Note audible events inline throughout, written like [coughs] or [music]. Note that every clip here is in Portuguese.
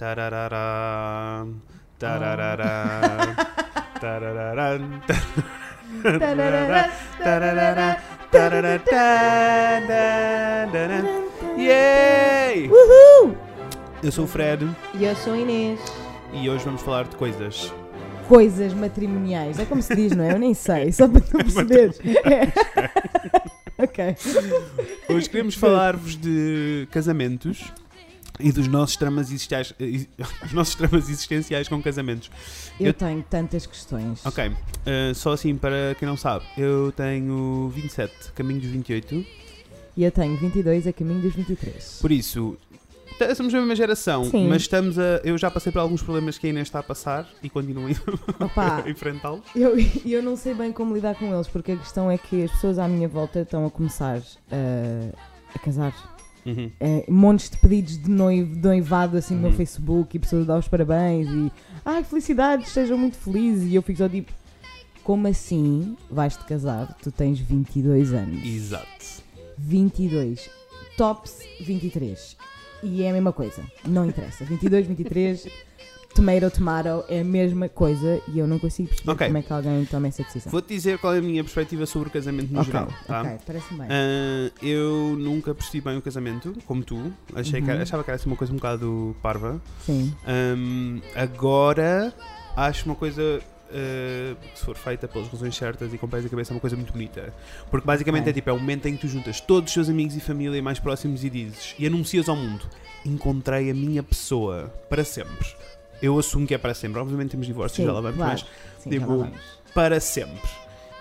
Tararará, tararará, [laughs] tararará, tararará, [laughs] tararará, tararará. Yay! Uhul! Eu sou o Fred E eu sou a Inês. e hoje vamos falar de coisas. Coisas matrimoniais. É como se diz, não é? Eu nem sei, só para tu [laughs] perceberes. É. ok. Hoje queremos falar-vos de casamentos e dos nossos tramas existenciais, eh, [laughs] os nossos tramas existenciais com casamentos. Eu, Eu- tenho tantas questões. Ok, eh, só assim para quem não sabe, eu tenho 27, caminho dos 28, E eu tenho 22 a caminho dos 23. por isso somos a mesma geração, Sim. mas estamos a. Eu já passei por alguns problemas que a Inês está a passar e continuo a [laughs] enfrentá-los. eu, eu não sei bem como lidar com eles, porque a questão é que as pessoas à minha volta estão a começar uh, a casar. Uhum. É, montes de pedidos de noivado assim no meu Uhum. Facebook e pessoas a dar os parabéns e ai felicidades, sejam muito felizes e eu fico só tipo como assim vais-te casar? Tu tens 22 anos. Exato. 22. Tops 23. E é a mesma coisa. Não interessa. 22, 23, tomato, tomato, é a mesma coisa e eu não consigo perceber Ok. como é que alguém toma essa decisão. Vou-te dizer qual é a minha perspectiva sobre o casamento no ok, geral. Tá? ok, parece bem. Ah, eu nunca percebi bem o casamento, como tu. Achei que era- Uhum. achava que era assim uma coisa um bocado parva. Sim. Ahm, agora acho uma coisa. ah, se for feita pelas razões certas e com pés e cabeça, é uma coisa muito bonita. Porque basicamente Ok. é tipo: é o momento em que tu juntas todos os teus amigos e família mais próximos e dizes e anuncias ao mundo: encontrei a minha pessoa para sempre. Eu assumo que é para sempre. Obviamente temos divórcios, Sim, já lá vamos, claro. mas Sim, tipo, vamos. para sempre.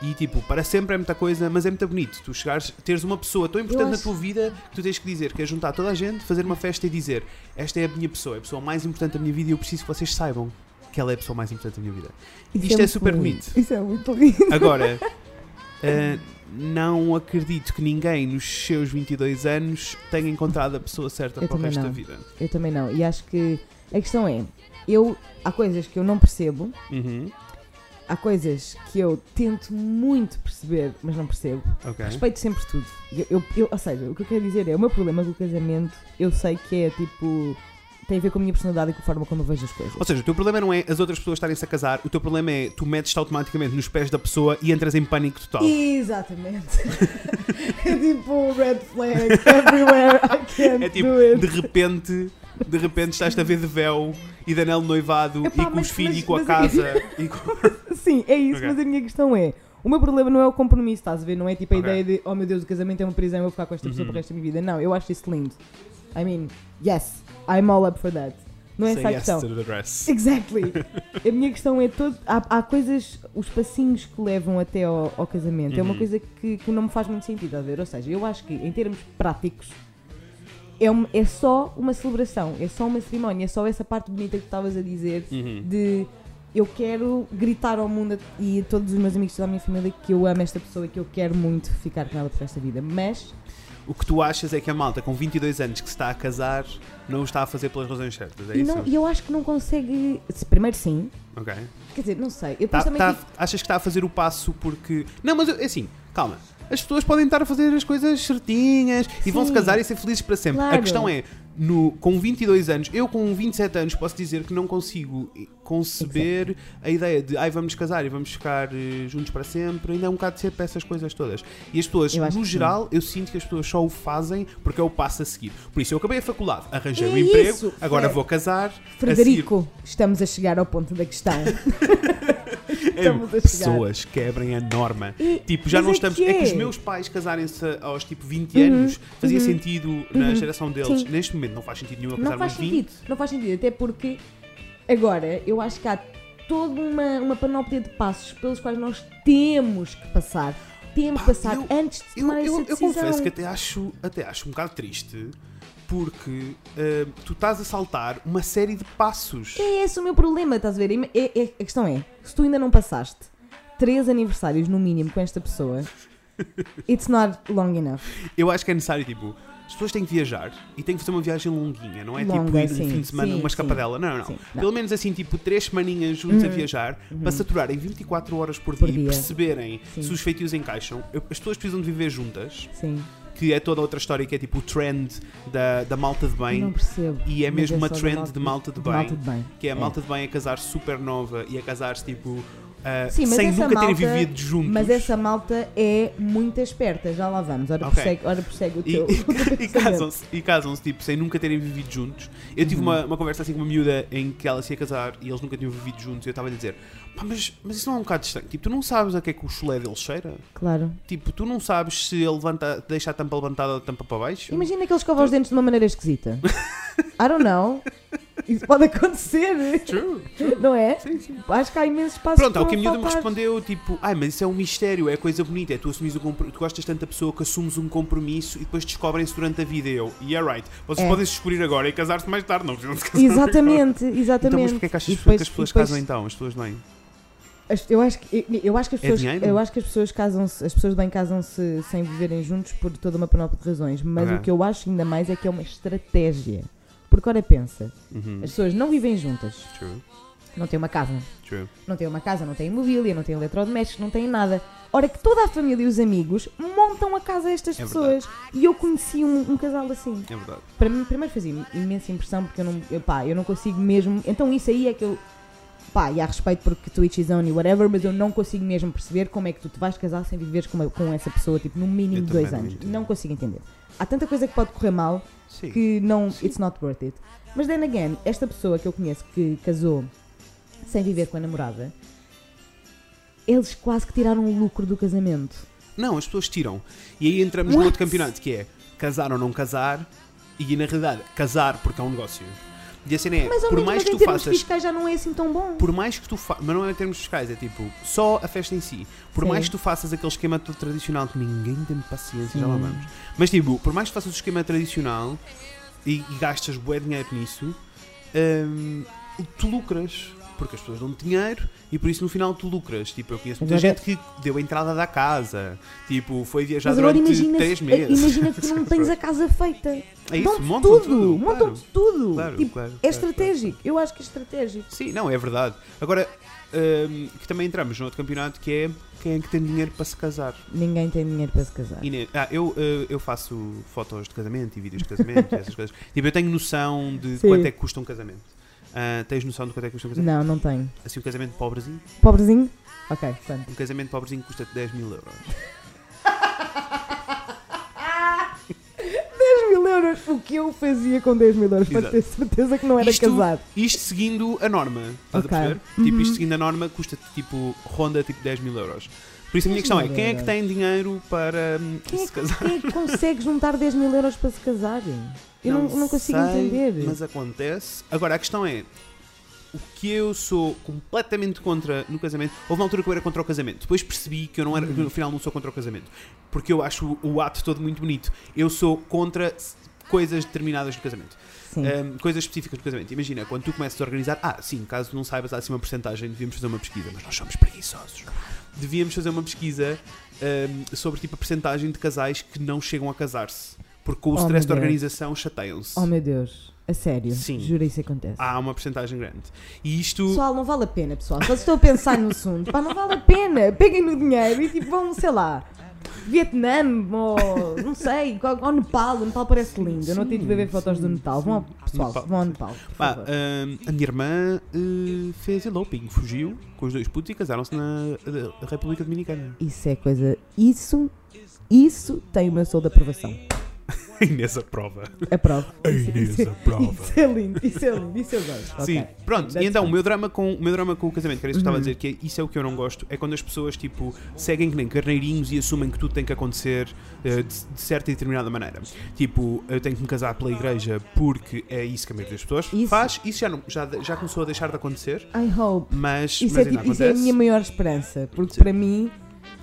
E tipo, para sempre é muita coisa, mas é muito bonito. Tu chegares, teres uma pessoa tão importante Eu na acho- tua vida que tu tens que dizer, que é juntar toda a gente, fazer uma festa e dizer: Esta é a minha pessoa, é a pessoa mais importante da minha vida e eu preciso que vocês saibam que ela é a pessoa mais importante da minha vida. Isso isto é muito super lindo. bonito. Isso é muito lindo. Agora, [laughs] eh, não acredito que ninguém nos seus 22 anos tenha encontrado a pessoa certa Eu para o resto da não. vida. Eu também não. E acho que a questão é, eu há coisas que eu não percebo, Uhum, há coisas que eu tento muito perceber, mas não percebo. ok. Respeito sempre tudo. Eu, eu- eu- ou seja, o que eu quero dizer é, o meu problema com o casamento, eu sei que é tipo. tem a ver com a minha personalidade e com a forma como eu vejo as coisas. Ou seja, o teu problema não é as outras pessoas estarem-se a casar, o teu problema é tu metes-te automaticamente nos pés da pessoa e entras em pânico total. Exatamente. [laughs] é tipo red flag everywhere. I can't É tipo, de repente, de repente estás-te a ver de véu e de anel noivado Epá, e com mas- os filhos mas- [laughs] e com a casa. e com- Sim, é isso, Ok. mas a minha questão é. O meu problema não é o compromisso, estás a ver? Não é tipo a Ok. ideia de, oh meu Deus, o casamento é uma prisão, eu vou ficar com esta pessoa Uhum. para o resto da minha vida. Não, eu acho isso lindo. I mean, yes, I'm all up for that. Não é Say essa a yes questão. to the dress. Exactly. [laughs] a minha questão é todo. Há, há coisas, os passinhos que levam até ao, ao casamento. É uma Uhum. coisa que, que não me faz muito sentido, a ver? Ou seja, eu acho que em termos práticos é, um- é só uma celebração, é só uma cerimónia, é só essa parte bonita que tu estavas a dizer Uhum. de eu quero gritar ao mundo e a todos os meus amigos da minha família que eu amo esta pessoa e que eu quero muito ficar com ela por esta vida. Mas O que tu achas é que a malta com 22 anos que se está a casar não o está a fazer pelas razões certas, é isso? não- e eu acho que não consegue. se- Primeiro sim, Ok. quer dizer, não sei. Eu Tá- tá- tive- achas que está a fazer o passo porque. Não, mas é assim, calma. As pessoas podem estar a fazer as coisas certinhas e vão se Sim. casar e ser felizes para sempre. A Claro. questão é, no, com 22 anos, eu com 27 anos posso dizer que não consigo conceber a ideia de ai vamos casar e vamos ficar eh, juntos para sempre. Ainda é um bocado de ser para essas coisas todas. E as pessoas, no que sim. geral, eu sinto que as pessoas só o fazem porque é o passo a seguir. Por isso eu acabei a faculdade, arranjei É um emprego, isso, agora Fred. vou casar. Frederico, estamos a chegar ao ponto da questão. [laughs] Estamos a chegar. pessoas quebrem a norma. E- Tipo, já não é estamos. que É que os é. meus pais casarem-se aos tipo 20 Uhum, anos fazia uhum, sentido na uhum. geração deles. Sim. Neste momento não faz sentido nenhum a Não casar faz nos 20. sentido, não faz sentido, até porque agora eu acho que há toda uma, uma panóplia de passos pelos quais nós temos que passar. Temos que passar eu- antes de Eu, tomar eu, essa eu decisão. confesso que até acho, até acho um bocado triste porque ah, tu estás a saltar uma série de passos. É esse o meu problema, estás a ver? É- é- a questão é, se tu ainda não passaste três aniversários no mínimo com esta pessoa, [laughs] it's not long enough. Eu acho que é necessário, tipo, as pessoas têm que viajar e têm que fazer uma viagem longuinha, não é tipo Longa, ir um sim, fim de semana, sim, uma sim. escapadela. Não, não. Sim, não. Pelo menos assim, tipo, três semaninhas juntos a Uhum. viajar Uhum. para saturarem 24 horas por dia, Por e dia. perceberem Sim. se os feitios encaixam. As pessoas precisam de viver juntas. Sim. Que é toda outra história, que é tipo o trend da, da malta de bem. Não percebo. E é mesmo uma só da trend de malta de bem. malta de bem. Que é a malta de bem a casar super nova e a casar-se tipo. Ah, Sim, sem nunca terem malta- vivido juntos. Mas essa malta é muito esperta, já lá vamos. Ora, Ok. prossegue, ora prossegue o E, teu. [laughs] e [laughs] pensamento. casam-se, e casam-se, tipo, sem nunca terem vivido juntos. Eu tive Uhum. uma, uma conversa assim com uma miúda em que ela se ia casar e eles nunca tinham vivido juntos. E eu estava a dizer, pá, mas, mas isso não é um bocado estranho? Tipo, tu não sabes a que é que o chulé dele cheira? Claro. Tipo, tu não sabes se ele levanta, deixa a tampa levantada ou a tampa para baixo? Imagina que ele escova os dentes de uma maneira esquisita. [laughs] I don't know. Isso pode acontecer, True. não é? Sim, sim. Acho que há imensos passos Pronto, ao que que a miúda me respondeu, tipo, ai, mas isso é um mistério, é coisa bonita, é tu assumis um compro- tu gostas tanto da pessoa que assumes um compromisso e depois descobrem-se durante a vida. Eu, yeah, right, vocês É. podem se descobrir agora e casar-se mais tarde, não precisam de casar Exatamente, agora. exatamente. Então, mas porquê é que achas E que depois- as pessoas depois- casam então? As pessoas bem? Eu acho que, eu acho que as É pessoas, dinheiro? eu acho que as pessoas casam-se, as pessoas bem casam-se sem viverem juntos por toda uma panóplia de razões, mas Ok. o que eu acho ainda mais é que é uma estratégia. Porque ora pensa, Uhum. as pessoas não vivem juntas, True, não têm uma casa, true. não têm uma casa, não têm mobília, não têm eletrodomésticos, não têm nada. Ora que toda a família e os amigos montam a casa a estas É pessoas. E eu conheci um, um casal assim. É verdade. Para mim, primeiro fazia imensa impressão porque eu não, eu, pá, eu não consigo mesmo. Então, isso aí é que eu. Pá, e há respeito porque Twitch is on e whatever, mas eu não consigo mesmo perceber como é que tu te vais casar sem viveres com, uma- com essa pessoa, tipo, no mínimo de dois não anos. entendo. Não consigo entender. Há tanta coisa que pode correr mal Sim. que não. It's not worth it. Mas then again, esta pessoa que eu conheço que casou sem viver com a namorada, eles quase que tiraram o lucro do casamento. Não, as pessoas tiram. E aí entramos no What? outro campeonato que é casar ou não casar e na realidade casar porque é um negócio. E a cena é, Mas, por menos, mais que tu faças fiscais já não é assim tão bom. por mais que tu faças, mas não é em termos fiscais, é tipo, só a festa em si. Por Sim. mais que tu faças aquele esquema todo tradicional que ninguém tem paciência, já lá Sim. vamos. Mas tipo, por mais que faças o esquema tradicional e, e gastas bué dinheiro nisso, hum, tu lucras. Porque as pessoas dão-te dinheiro e por isso no final tu lucras. Tipo, eu conheço muita Agora- gente que deu a entrada da casa, tipo, foi viajar Mas agora durante imagina, três meses. imagina que tu não [laughs] tens a casa feita. É isso, montam tudo, tudo. montam-te claro. tudo. Claro, Tipo, claro, é estratégico. Eu acho que é estratégico. Sim, não, é verdade. Agora, hum, que também entramos no outro campeonato que é quem é que tem dinheiro para se casar. Ninguém tem dinheiro para se casar. Inês, ah, eu, eh, eu faço fotos de casamento e vídeos de casamento e essas coisas. Tipo, eu tenho noção de Sim. quanto é que custa um casamento. Ah, tens noção de quanto é que custa um casamento? Não, não tenho. Assim, um casamento pobrezinho? Pobrezinho? Ok, quanto? Um casamento pobrezinho custa 10 mil euros. [laughs] 10 mil euros. O que eu fazia com 10 mil euros? Para Exato. ter certeza que não era Isto- casado. Isto seguindo a norma. Estás Ok. a perceber? Tipo, Uhum. isto seguindo a norma custa tipo, ronda tipo 10 mil euros. Por isso a minha 10 questão é, quem é que tem dinheiro para hum, é, se que, casar? quem é que consegue juntar 10 mil euros para se casarem? Eu não, não consigo sei, entender. Mas acontece. Agora, a questão é: o que eu sou completamente contra no casamento. Houve uma altura que eu era contra o casamento. Depois percebi que eu não era, que no final não sou contra o casamento. Porque eu acho o, ato todo muito bonito. Eu sou contra coisas determinadas do casamento. Um, coisas específicas do casamento. Imagina, quando tu começas a organizar, ah, sim, caso não saibas, há assim uma porcentagem, devíamos fazer uma pesquisa, mas nós somos preguiçosos. Devíamos fazer uma pesquisa um, sobre tipo a porcentagem de casais que não chegam a casar-se. Porque com o Oh, stress da organização chateiam-se. Oh meu Deus. A sério. Sim. Juro isso acontece. Há uma porcentagem grande. E isto. Pessoal, não vale a pena, pessoal. Só estou a pensar no assunto. Pá, não vale a pena. Peguem no dinheiro e tipo vão, sei lá, Vietnã ou não sei, ao Nepal. O Nepal parece lindo. Eu não tive de ver fotos do Nepal. Vão pessoal, Nepal. vão ao Nepal. Por Pá, favor. hum, a minha irmã uh, fez eloping, fugiu com os dois putos e casaram-se na uh, República Dominicana. Isso é coisa. Isso, isso tem o meu sou de aprovação. [laughs] Inês a prova. Aprovo. A Isso, Inês isso, aprova. isso é lindo, isso é lindo, isso eu gosto. Sim, Ok. pronto. E That's então, o meu, drama com, o meu drama com o casamento, que era isso que eu estava a Uhum. dizer, que é, isso é o que eu não gosto, é quando as pessoas, tipo, seguem que nem carneirinhos e assumem que tudo tem que acontecer eh, de, de certa e determinada maneira. Tipo, eu tenho que me casar pela igreja porque é isso que a maioria das pessoas Isso- faz. Isso já, não, já, já começou a deixar de acontecer, I hope. mas, Isso, mas é, tipo, isso é a minha maior esperança. Porque Sim. para mim,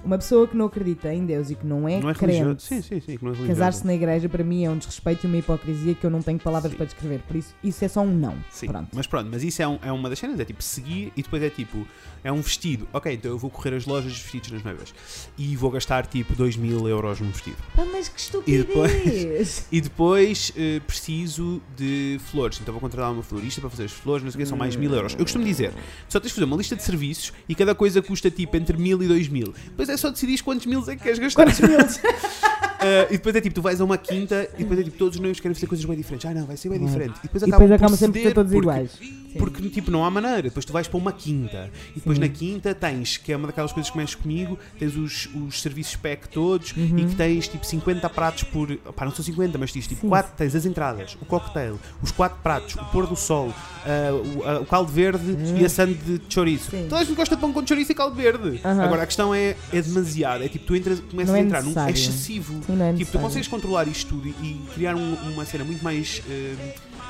uma pessoa que não acredita em Deus e que não é, não é religioso. crente, Sim, sim, sim, é casar-se na igreja para mim é um desrespeito e uma hipocrisia que eu não tenho palavras para descrever. Por isso, isso é só um não. Sim, Pronto. mas pronto, mas isso é, um- é uma das cenas, é tipo seguir e depois é tipo, é um vestido, ok, então eu vou correr as lojas de vestidos nas noivas e vou gastar tipo 2 mil euros num vestido. Pá, mas que E depois- estupidez! [laughs] E depois eh, preciso de flores, então vou contratar uma florista para fazer as flores, não sei o que, são mais mil euros. Eu costumo dizer, só tens de fazer uma lista de serviços e cada coisa custa tipo entre mil e dois mil. Depois é só decidir quantos mil é que queres gastar. Quantos mil? [laughs] Ah, e depois é tipo, tu vais a uma quinta e depois é tipo, todos os noivos querem fazer coisas bem diferentes. Ah, não, vai ser bem Claro. diferente. E depois E acabam depois por acabam sempre todos porque- iguais. Sim. Porque, tipo, não há maneira. Depois tu vais para uma quinta. E depois Sim. na quinta tens, que é uma daquelas coisas que mexe comigo, tens os, os serviços PEC todos Uhum. e que tens, tipo, 50 pratos por... Pá, não são 50, mas tens, tipo, Sim. quatro, tens as entradas, o cocktail, os quatro pratos, o pôr do sol, ah, o, ah, o caldo verde e a sande de chouriço. Sim. Toda a gente gosta de pão com chouriço e caldo verde. Aham. Agora, a questão é, é demasiado. É tipo, tu entras, começas a é entrar num... É excessivo. Sim, é Tipo, tu consegues controlar isto tudo e, criar um- uma cena muito mais eh,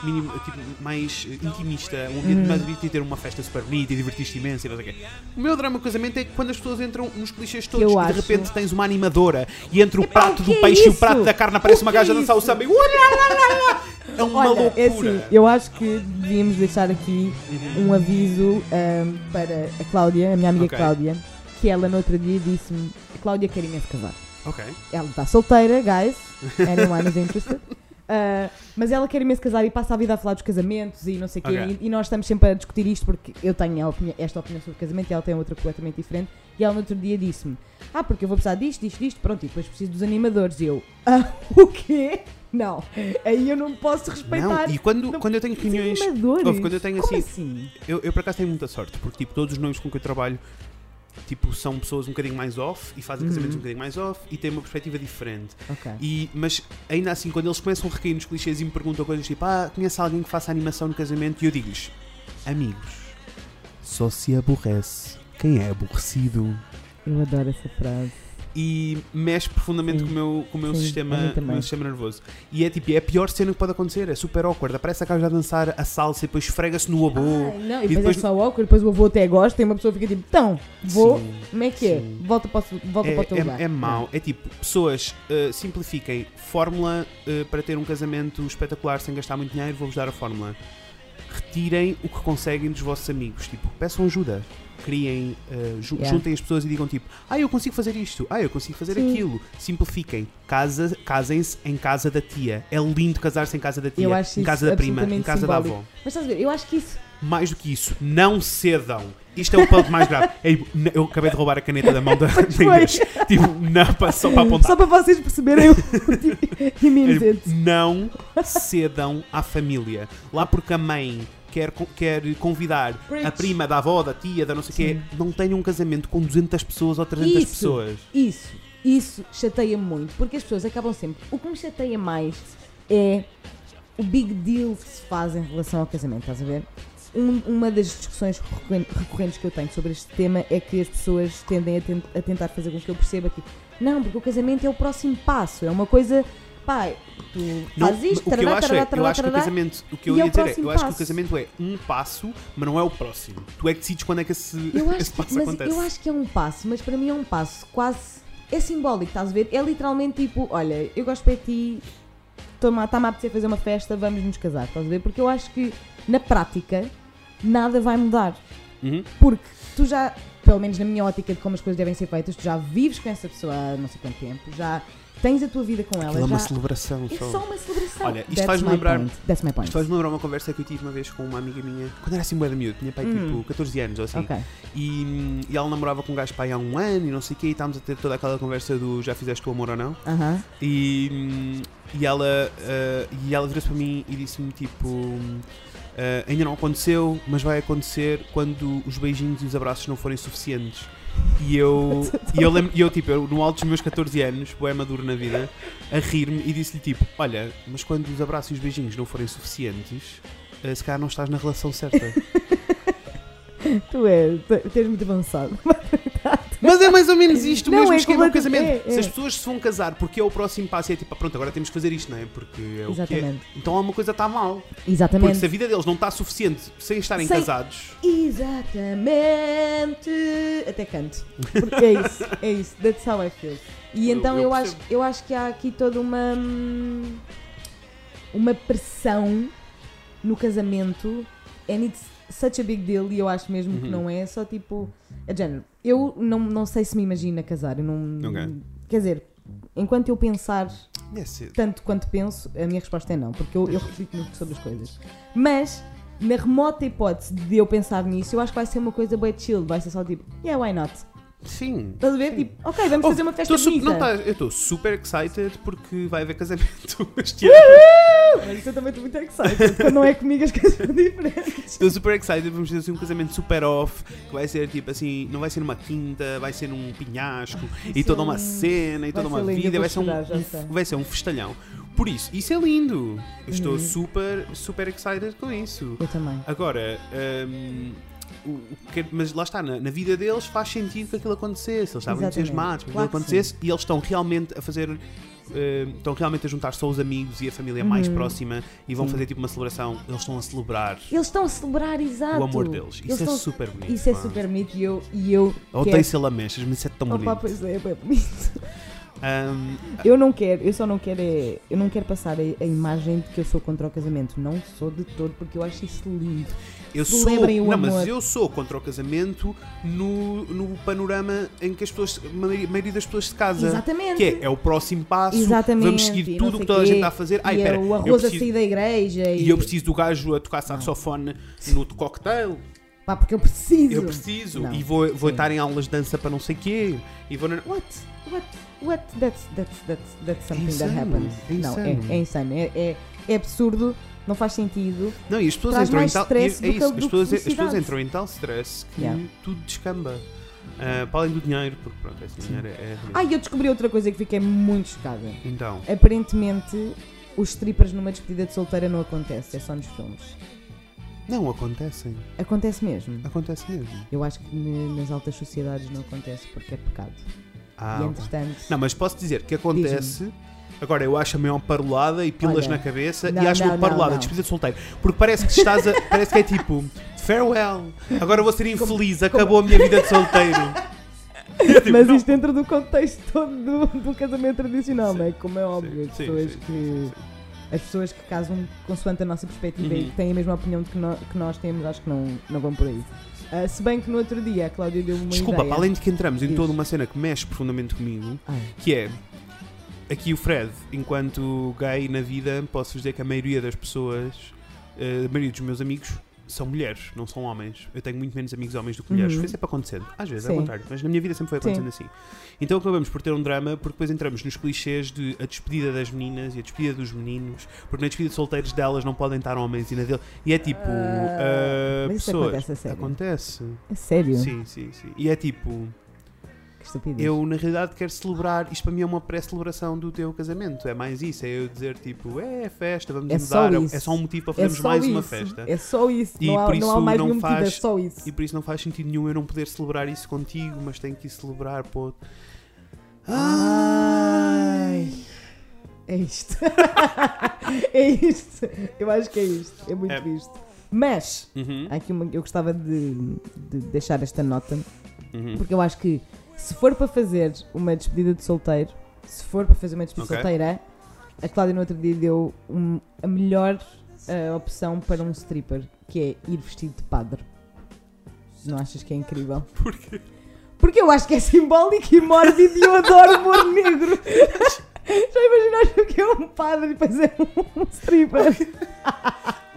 minim- tipo, mais eh, intimista, um ambiente Uhum. mais bonito e ter uma festa super bonita e divertir-te imenso e não sei o quê. O meu drama casamento é que quando as pessoas entram nos clichês todos e de repente tens uma animadora e entre o Epá, prato o do é peixe e o isso? prato da carne aparece uma é gaja a dançar o isso? samba e é uma Olha, loucura. é assim, eu acho que devíamos deixar aqui Uhum. um aviso ahm, para a Cláudia, a minha amiga Ok. Cláudia, que ela no outro dia disse-me: Cláudia quer imenso casar. Ok. Ela está solteira, guys. [laughs] Anyone is interested. Uh, mas ela quer imenso casar e passa a vida a falar dos casamentos e não sei o quê. E, e nós estamos sempre a discutir isto porque eu tenho a opini- esta opinião sobre casamento e ela tem outra completamente diferente. E ela no outro dia disse-me: Ah, porque eu vou precisar disto, disto, disto, pronto, e depois preciso dos animadores. E eu: Ah, [laughs] o quê? Não, aí eu não posso respeitar. Não, e quando, Não- quando eu tenho reuniões. animadores. Ouve, quando eu tenho assim- assim? Eu, eu por acaso tenho muita sorte, porque tipo, todos os noivos com que eu trabalho tipo, são pessoas um bocadinho mais off e fazem Uhum. casamentos um bocadinho mais off e têm uma perspectiva diferente. Ok. E, mas ainda assim, quando eles começam a recair nos clichês e me perguntam coisas tipo: Ah, conhece alguém que faça animação no casamento? E eu digo-lhes: Amigos, só se aborrece quem é aborrecido. Eu adoro essa frase. E mexe profundamente Sim. com o meu, com o meu, Sim, sistema, o meu sistema nervoso. E é tipo, é a pior cena que pode acontecer, é super awkward. Aparece a gaja a dançar a salsa e depois esfrega-se no. Ai, não, e e depois, depois- é só awkward, depois o avô até gosta e uma pessoa fica tipo, então, vou, Sim, como é que é? Volta para, o- volta para o teu É, lugar. é, é mau. É tipo, pessoas uh, simplifiquem fórmula uh, para ter um casamento espetacular sem gastar muito dinheiro. Vou-vos dar a fórmula. Retirem o que conseguem dos vossos amigos. Tipo, peçam ajuda. Criem, uh, ju- Yeah. juntem as pessoas e digam tipo, ah, eu consigo fazer isto, ah, eu consigo fazer Sim. aquilo. Simplifiquem. Casa, casem-se em casa da tia. É lindo casar-se em casa da tia, em casa da prima, em casa da simbólico. avó. Mas estás a ver, eu acho que isso. Mais do que isso, não cedam. Isto é o ponto mais grave. [laughs] É, tipo, eu acabei de roubar a caneta da mão da, [laughs] da Inês. Tipo, não, só para apontar. Só para vocês perceberem o [laughs] tipo memes É, it's. não cedam à família. Lá porque a mãe quer, quer convidar a Preach. prima da avó, da tia, da não sei o quê, não tenham um casamento com 200 pessoas ou 300 Isso. pessoas. Isso, isso chateia muito, porque as pessoas acabam sempre. O que me chateia mais é o big deal que se faz em relação ao casamento, estás a ver? Um- uma das discussões recorren- recorrentes que eu tenho sobre este tema é que as pessoas tendem a, a tentar fazer com que eu perceba que não, porque o casamento é o próximo passo, é uma coisa, pá, tu Não, fazes isto, que eu tarará, acho, tarará, é, eu tarará, acho que o tarará. casamento, o que eu é ia dizer é, eu acho que o passo. casamento é um passo, mas não é o próximo. Tu é que decides quando é que esse, Eu [laughs] esse acho, que, passo mas acontece. eu acho que é um passo, mas para mim é um passo quase. É simbólico, estás a ver? É literalmente tipo: olha, eu gosto de ti, está-me a apetecer fazer uma festa, vamos nos casar, estás a ver? Porque eu acho que na prática nada vai mudar. Uhum. Porque tu já, pelo menos na minha ótica de como as coisas devem ser feitas, tu já vives com essa pessoa há não sei quanto tempo, já tens a tua vida com ela. Aquilo é já... uma celebração É só. só uma celebração. Olha, isto faz-me lembrar-. Isto faz-me lembrar uma conversa que eu tive uma vez com uma amiga minha, quando era assim bué de miúdo, tinha pai Hum. tipo 14 anos ou assim. Ok. E, e ela namorava com um gajo pai há um ano e não sei o quê, e estávamos a ter toda aquela conversa do já fizeste o amor ou não. Aham. E, hum, e ela, ah, e ela virou-se para mim e disse-me tipo. ah, ainda não aconteceu, mas vai acontecer quando os beijinhos e os abraços não forem suficientes. E eu, e eu lembro, e eu tipo, eu, no alto dos meus 14 anos, boé maduro na vida, a rir-me e disse-lhe tipo: Olha, mas quando os abraços e os beijinhos não forem suficientes, ah, se calhar não estás na relação certa. [laughs] Tu és, tu- és muito avançado. Mas é mais ou menos isto, o Não, mesmo é esquema do casamento. é, Se é. as pessoas se vão casar porque é o próximo passo é tipo, ah, pronto, agora temos que fazer isto, não é? Porque é o que é. Exatamente. Então alguma coisa está mal. Porque se a vida deles não está suficiente sem estarem Sem- casados, Exatamente. Até canto. Porque é isso, é isso. That's how I feel. E Eu- então eu eu, acho, eu acho que há aqui toda uma. hum, uma pressão no casamento. And it's such a big deal. E eu acho mesmo que Uhum. não é só tipo. É de género. Eu não, não sei se me imagino a casar. Eu não. Ok. Quer dizer, enquanto eu pensar é tanto quanto penso, a minha resposta é não, porque eu, eu reflito muito sobre as coisas. Mas, na remota hipótese de eu pensar nisso, eu acho que vai ser uma coisa bem chill, vai ser só tipo, yeah, why not? Sim. Estás a ver? Tipo, ok, vamos Oh, fazer uma festa bonita. não tá, eu estou super excited porque vai haver casamento [laughs] este ano. Mas eu também estou muito excited. Quando não é comigo as coisas são diferentes. Estou super excited, vamos fazer assim, um casamento super off, que vai ser tipo assim, não vai ser numa quinta, vai ser num penhasco, e toda uma um- cena, e toda uma lindo, vida, vai ser, um, um- vai ser um festalhão. Por isso, isso é lindo. Eu estou Uhum. super, super excited com isso. Eu também. Agora, hum, o- o que- mas lá está, na, na vida deles faz sentido que aquilo acontecesse. Eles estavam entusiasmados que Claro aquilo que acontecesse e eles estão realmente a fazer. Hum, estão realmente a juntar só os amigos e a família mais Uhum. próxima e vão Sim. fazer tipo uma celebração. Eles estão a celebrar Eles estão a celebrar, exato. o amor deles. Eles Isso é super bonito. Isso é pá. super bonito e eu, e eu quero... Odeio ser lamechas, mas isso é tão Opa, bonito. pois é, é bonito. Hum, Eu não quero, eu só não quero é, eu não quero passar a, a imagem de que eu sou contra o casamento. Não sou de todo, porque eu acho isso lindo. Eu sou. O Não, amor. mas eu sou contra o casamento no, no panorama em que as pessoas, a maioria, a das pessoas se casa. Exatamente. Que é, é o próximo passo, Exatamente, vamos seguir tudo o que toda a gente está a fazer. Ai, e é pera, o eu arroz a preciso, sair da igreja e, e eu preciso do gajo a tocar saxofone no cocktail. Pá, porque eu preciso. Eu preciso. Não. E vou, vou Sim. estar em aulas de dança para não sei quê. E vou. What? What? What? That's, that's, that's, that's something that insano, happens. é não, é, insano. é insano. É, é, é absurdo, não faz sentido. Não, e as pessoas Traz entram em tal. stress é que- isso, as pessoas, as pessoas entram em tal stress que Yeah. tudo descamba. Ah, para além do dinheiro, porque pronto, esse Sim. dinheiro é. é Ah, e eu descobri outra coisa que fiquei muito chocada. Então. Aparentemente, os strippers numa despedida de solteira não acontece, é só nos filmes. Não, acontecem. Acontece mesmo. Acontece mesmo. Eu acho que ne- nas altas sociedades não acontece porque é pecado. Ah, e ok. entretanto. Não, mas posso dizer que acontece. Agora, eu acho a maior parolada e pilas Olha, na cabeça não, e acho não, muito parolada, não, não. despedida de solteiro. Porque parece que estás a, parece que é tipo, farewell, agora vou ser infeliz, acabou a minha vida de solteiro. É [laughs] tipo, Mas não. isto dentro do contexto todo do, do casamento tradicional, não é? Como é óbvio, as sim, pessoas sim, que. sim, As pessoas que casam consoante a nossa perspectiva e Uhum. que têm a mesma opinião que, nó- que nós temos, acho que não, não vão por aí. Ah, se bem que no outro dia a Cláudia deu uma Desculpa, ideia. além de que entramos em Diz. toda uma cena que mexe profundamente comigo, Ai, que é aqui o Fred, enquanto gay na vida, posso dizer que a maioria das pessoas, eh, a maioria dos meus amigos são mulheres, não são homens. Eu tenho muito menos amigos homens do que mulheres. Uhum. Foi sempre acontecendo. Às vezes é Sim. ao contrário, mas na minha vida sempre foi acontecendo assim. Então acabamos por ter um drama porque depois entramos nos clichês de a despedida das meninas e a despedida dos meninos, porque na despedida de solteiros delas não podem estar homens e na dele. E é tipo. Ah, ah, mas isso pessoas. acontece a sério? Acontece. é sério? Sim, sim, sim. E é tipo. Que estupidez. Eu, na realidade, quero celebrar. Isto para mim é uma pré-celebração do teu casamento. É mais isso. É eu dizer, tipo, é festa, vamos É mudar. É- isso. É só um motivo para é fazermos só mais isso. uma festa. É só isso. E não, há, por não há isso mais não nenhum motivo, é faz- só isso. E por isso não faz sentido nenhum eu não poder celebrar isso contigo, mas tenho que ir celebrar, pô. Ai. É isto. [laughs] é isto. Eu acho que é isto. É muito É. isto. Mas, Uhum, aqui uma, eu gostava de, de deixar esta nota, uhum. porque eu acho que se for para fazer uma despedida de solteiro, se for para fazer uma despedida Ok. solteira, a Cláudia no outro dia deu um- a melhor ah, opção para um stripper, que é ir vestido de padre. Não achas que é incrível? [laughs] Porquê? Porque eu acho que é simbólico e mórbido e eu adoro humor [laughs] negro. Já imaginaste o que é um padre e depois é um stripper? [laughs]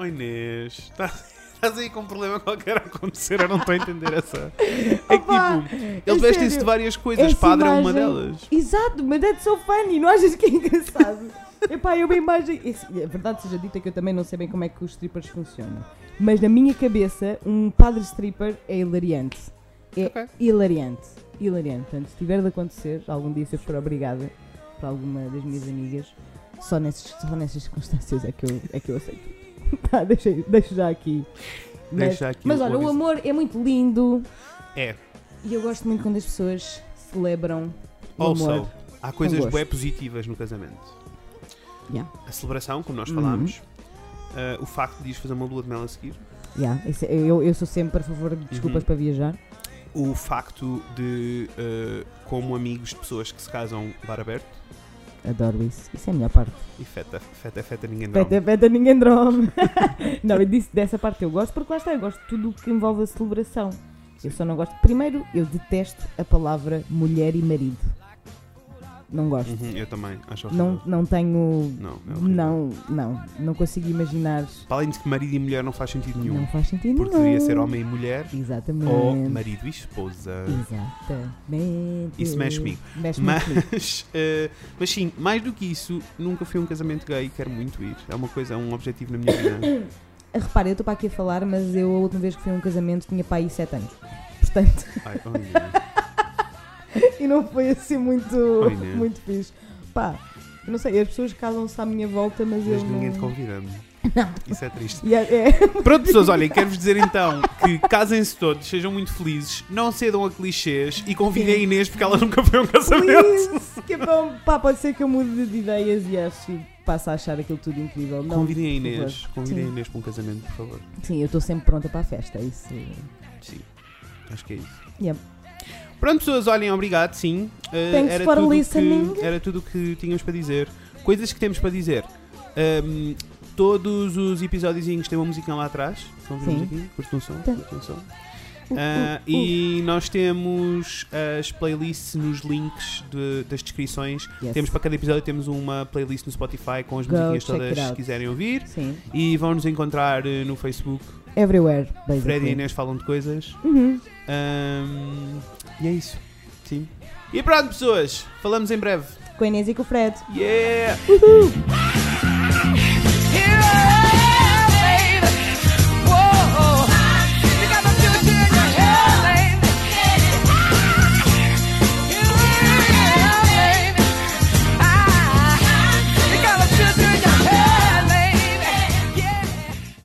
Oh Inês, tá- estás aí com um problema qualquer a acontecer, eu não estou a entender essa. É que Opa, tipo, é ele veste-se de várias coisas, Essa padre é uma imagem- delas. Exato, mas that's so funny, não achas que é engraçado? [laughs] Epá, eu uma imagem. Esse- É verdade seja dita que eu também não sei bem como é que os strippers funcionam. Mas na minha cabeça, um padre stripper é hilariante. É Ok. hilariante. Hilariante. Portanto, se tiver de acontecer, algum dia se eu for obrigada para alguma das minhas amigas, só nessas, só nessas circunstâncias é que eu, é que eu aceito. [laughs] tá, deixa, deixo já aqui. Mas, Deixa aqui mas olha, o amor é muito lindo É. e eu gosto muito quando as pessoas celebram o Also, amor. há coisas bem positivas no casamento. Yeah. A celebração, como nós Uhum. falámos. uh, o facto de ires fazer uma lua de mel a seguir. Yeah, é- eu, eu sou sempre a favor de desculpas Uhum. para viajar. O facto de, uh, como amigos de pessoas que se casam, bar aberto. Adoro isso. Isso é a melhor parte. E feta, feta, feta, ninguém dorme. Feta, feta, ninguém dorme. [laughs] não, eu disse dessa parte eu gosto porque lá está, eu gosto de tudo o que envolve a celebração. Eu só não gosto. Primeiro, eu detesto a palavra mulher e marido. Não gosto. Uhum, eu também, acho Não, horrível. não tenho. Não, é horrível. Não, não, não consigo imaginar. Para além de que marido e mulher não faz sentido nenhum. Não faz sentido Porque nenhum. deveria ser homem e mulher Exatamente. ou marido e esposa. Exatamente. Isso mexe comigo. Mexe comigo. Mas, eh, mas sim, mais do que isso, nunca fui a um casamento gay e quero muito ir. É uma coisa, é um objetivo na minha vida. [coughs] Repara, eu estou para aqui a falar, mas eu a última vez que fui a um casamento tinha para aí 7 anos. Portanto, Ai, oh. [laughs] e não foi assim muito, né? muito fixe. Pá, eu não sei, as pessoas casam-se à minha volta, mas, Mas eu ninguém não... te convida. Isso é triste. E é- é- Pronto, pessoas, olhem, quero-vos dizer então que casem-se todos, sejam muito felizes, não cedam a clichês e convidem a Sim. Inês porque ela nunca foi a um casamento. Que é bom. Pá, pode ser que eu mude de ideias e acho e passe a achar aquilo tudo incrível. Não, Convidem a Inês, convidem a Sim. Inês para um casamento, por favor. Sim, eu estou sempre pronta para a festa, é isso. Sim, acho que é isso. Yeah. Pronto, pessoas, olhem, obrigado, sim. Uh, Thanks era for tudo listening. Que, era tudo o que tínhamos para dizer. Coisas que temos para dizer. Um, todos os episódios têm uma musiquinha lá atrás. Estão a ouvir a Sim. musiquinha? Curte um som? Tá. Um som? Uh, Ah, uh, uh. e nós temos as playlists nos links de- das descrições. Yes. Temos para cada episódio temos uma playlist no Spotify com as Go musiquinhas todas out. quiserem ouvir. Sim. E vão nos encontrar eh, no Facebook. Everywhere, basically. Fred e Inês falam de coisas. Uhum. Ahm, e é isso. Sim. E pronto, pessoas. Falamos em breve. Com a Inês e com o Fred. Yeah! Uhul.